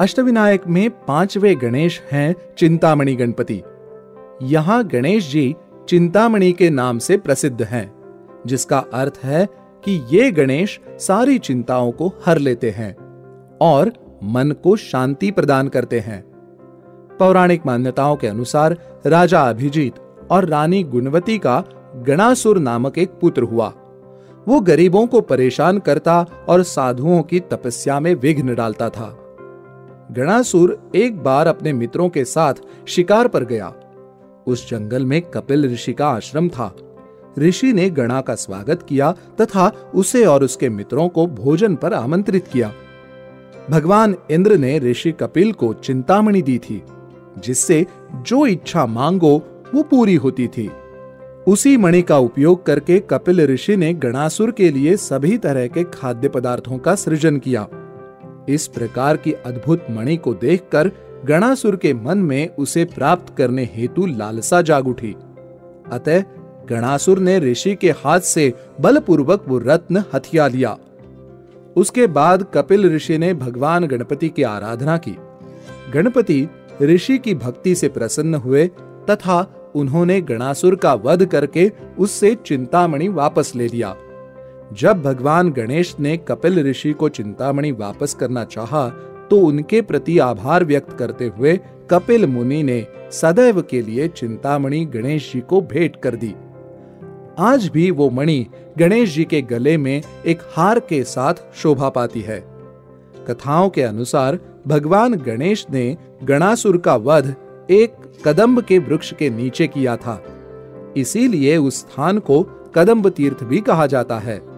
अष्टविनायक में पांचवे गणेश हैं चिंतामणि गणपति। यहाँ गणेश जी चिंतामणि के नाम से प्रसिद्ध हैं, जिसका अर्थ है कि ये गणेश सारी चिंताओं को हर लेते हैं और मन को शांति प्रदान करते हैं। पौराणिक मान्यताओं के अनुसार राजा अभिजीत और रानी गुणवती का गणासुर नामक एक पुत्र हुआ। वो गरीबों को परेशान करता और साधुओं की तपस्या में विघ्न डालता था। गणासुर एक बार अपने मित्रों के साथ शिकार पर गया। उस जंगल में कपिल ऋषि का आश्रम था। ऋषि ने गणा का स्वागत किया तथा उसे और उसके मित्रों को भोजन पर आमंत्रित किया। भगवान इंद्र ने ऋषि कपिल को चिंतामणि दी थी, जिससे जो इच्छा मांगो, वो पूरी होती थी। उसी मणि का उपयोग करके कपिल ऋषि ने गणासुर के लिए सभी तरह के खाद्य पदार्थों का सृजन किया। इस प्रकार की अद्भुत मणि को देखकर गणासुर के मन में उसे प्राप्त करने हेतु लालसा जाग उठी। अतः गणासुर ने ऋषि के हाथ से बलपूर्वक वो रत्न हथिया लिया। उसके बाद कपिल ऋषि ने भगवान गणपति की आराधना की। गणपति ऋषि की भक्ति से प्रसन्न हुए तथा उन्होंने गणासुर का वध करके उससे चिंतामणि वापस ले लिया। जब भगवान गणेश ने कपिल ऋषि को चिंतामणि वापस करना चाहा, तो उनके प्रति आभार व्यक्त करते हुए कपिल मुनि ने सदैव के लिए चिंतामणि गणेश जी को भेंट कर दी। आज भी वो मणि गणेश जी के गले में एक हार के साथ शोभा पाती है। कथाओं के अनुसार भगवान गणेश ने गणासुर का वध एक कदम्ब के वृक्ष के नीचे किया था। इसीलिए उस स्थान को कदम्ब तीर्थ भी कहा जाता है।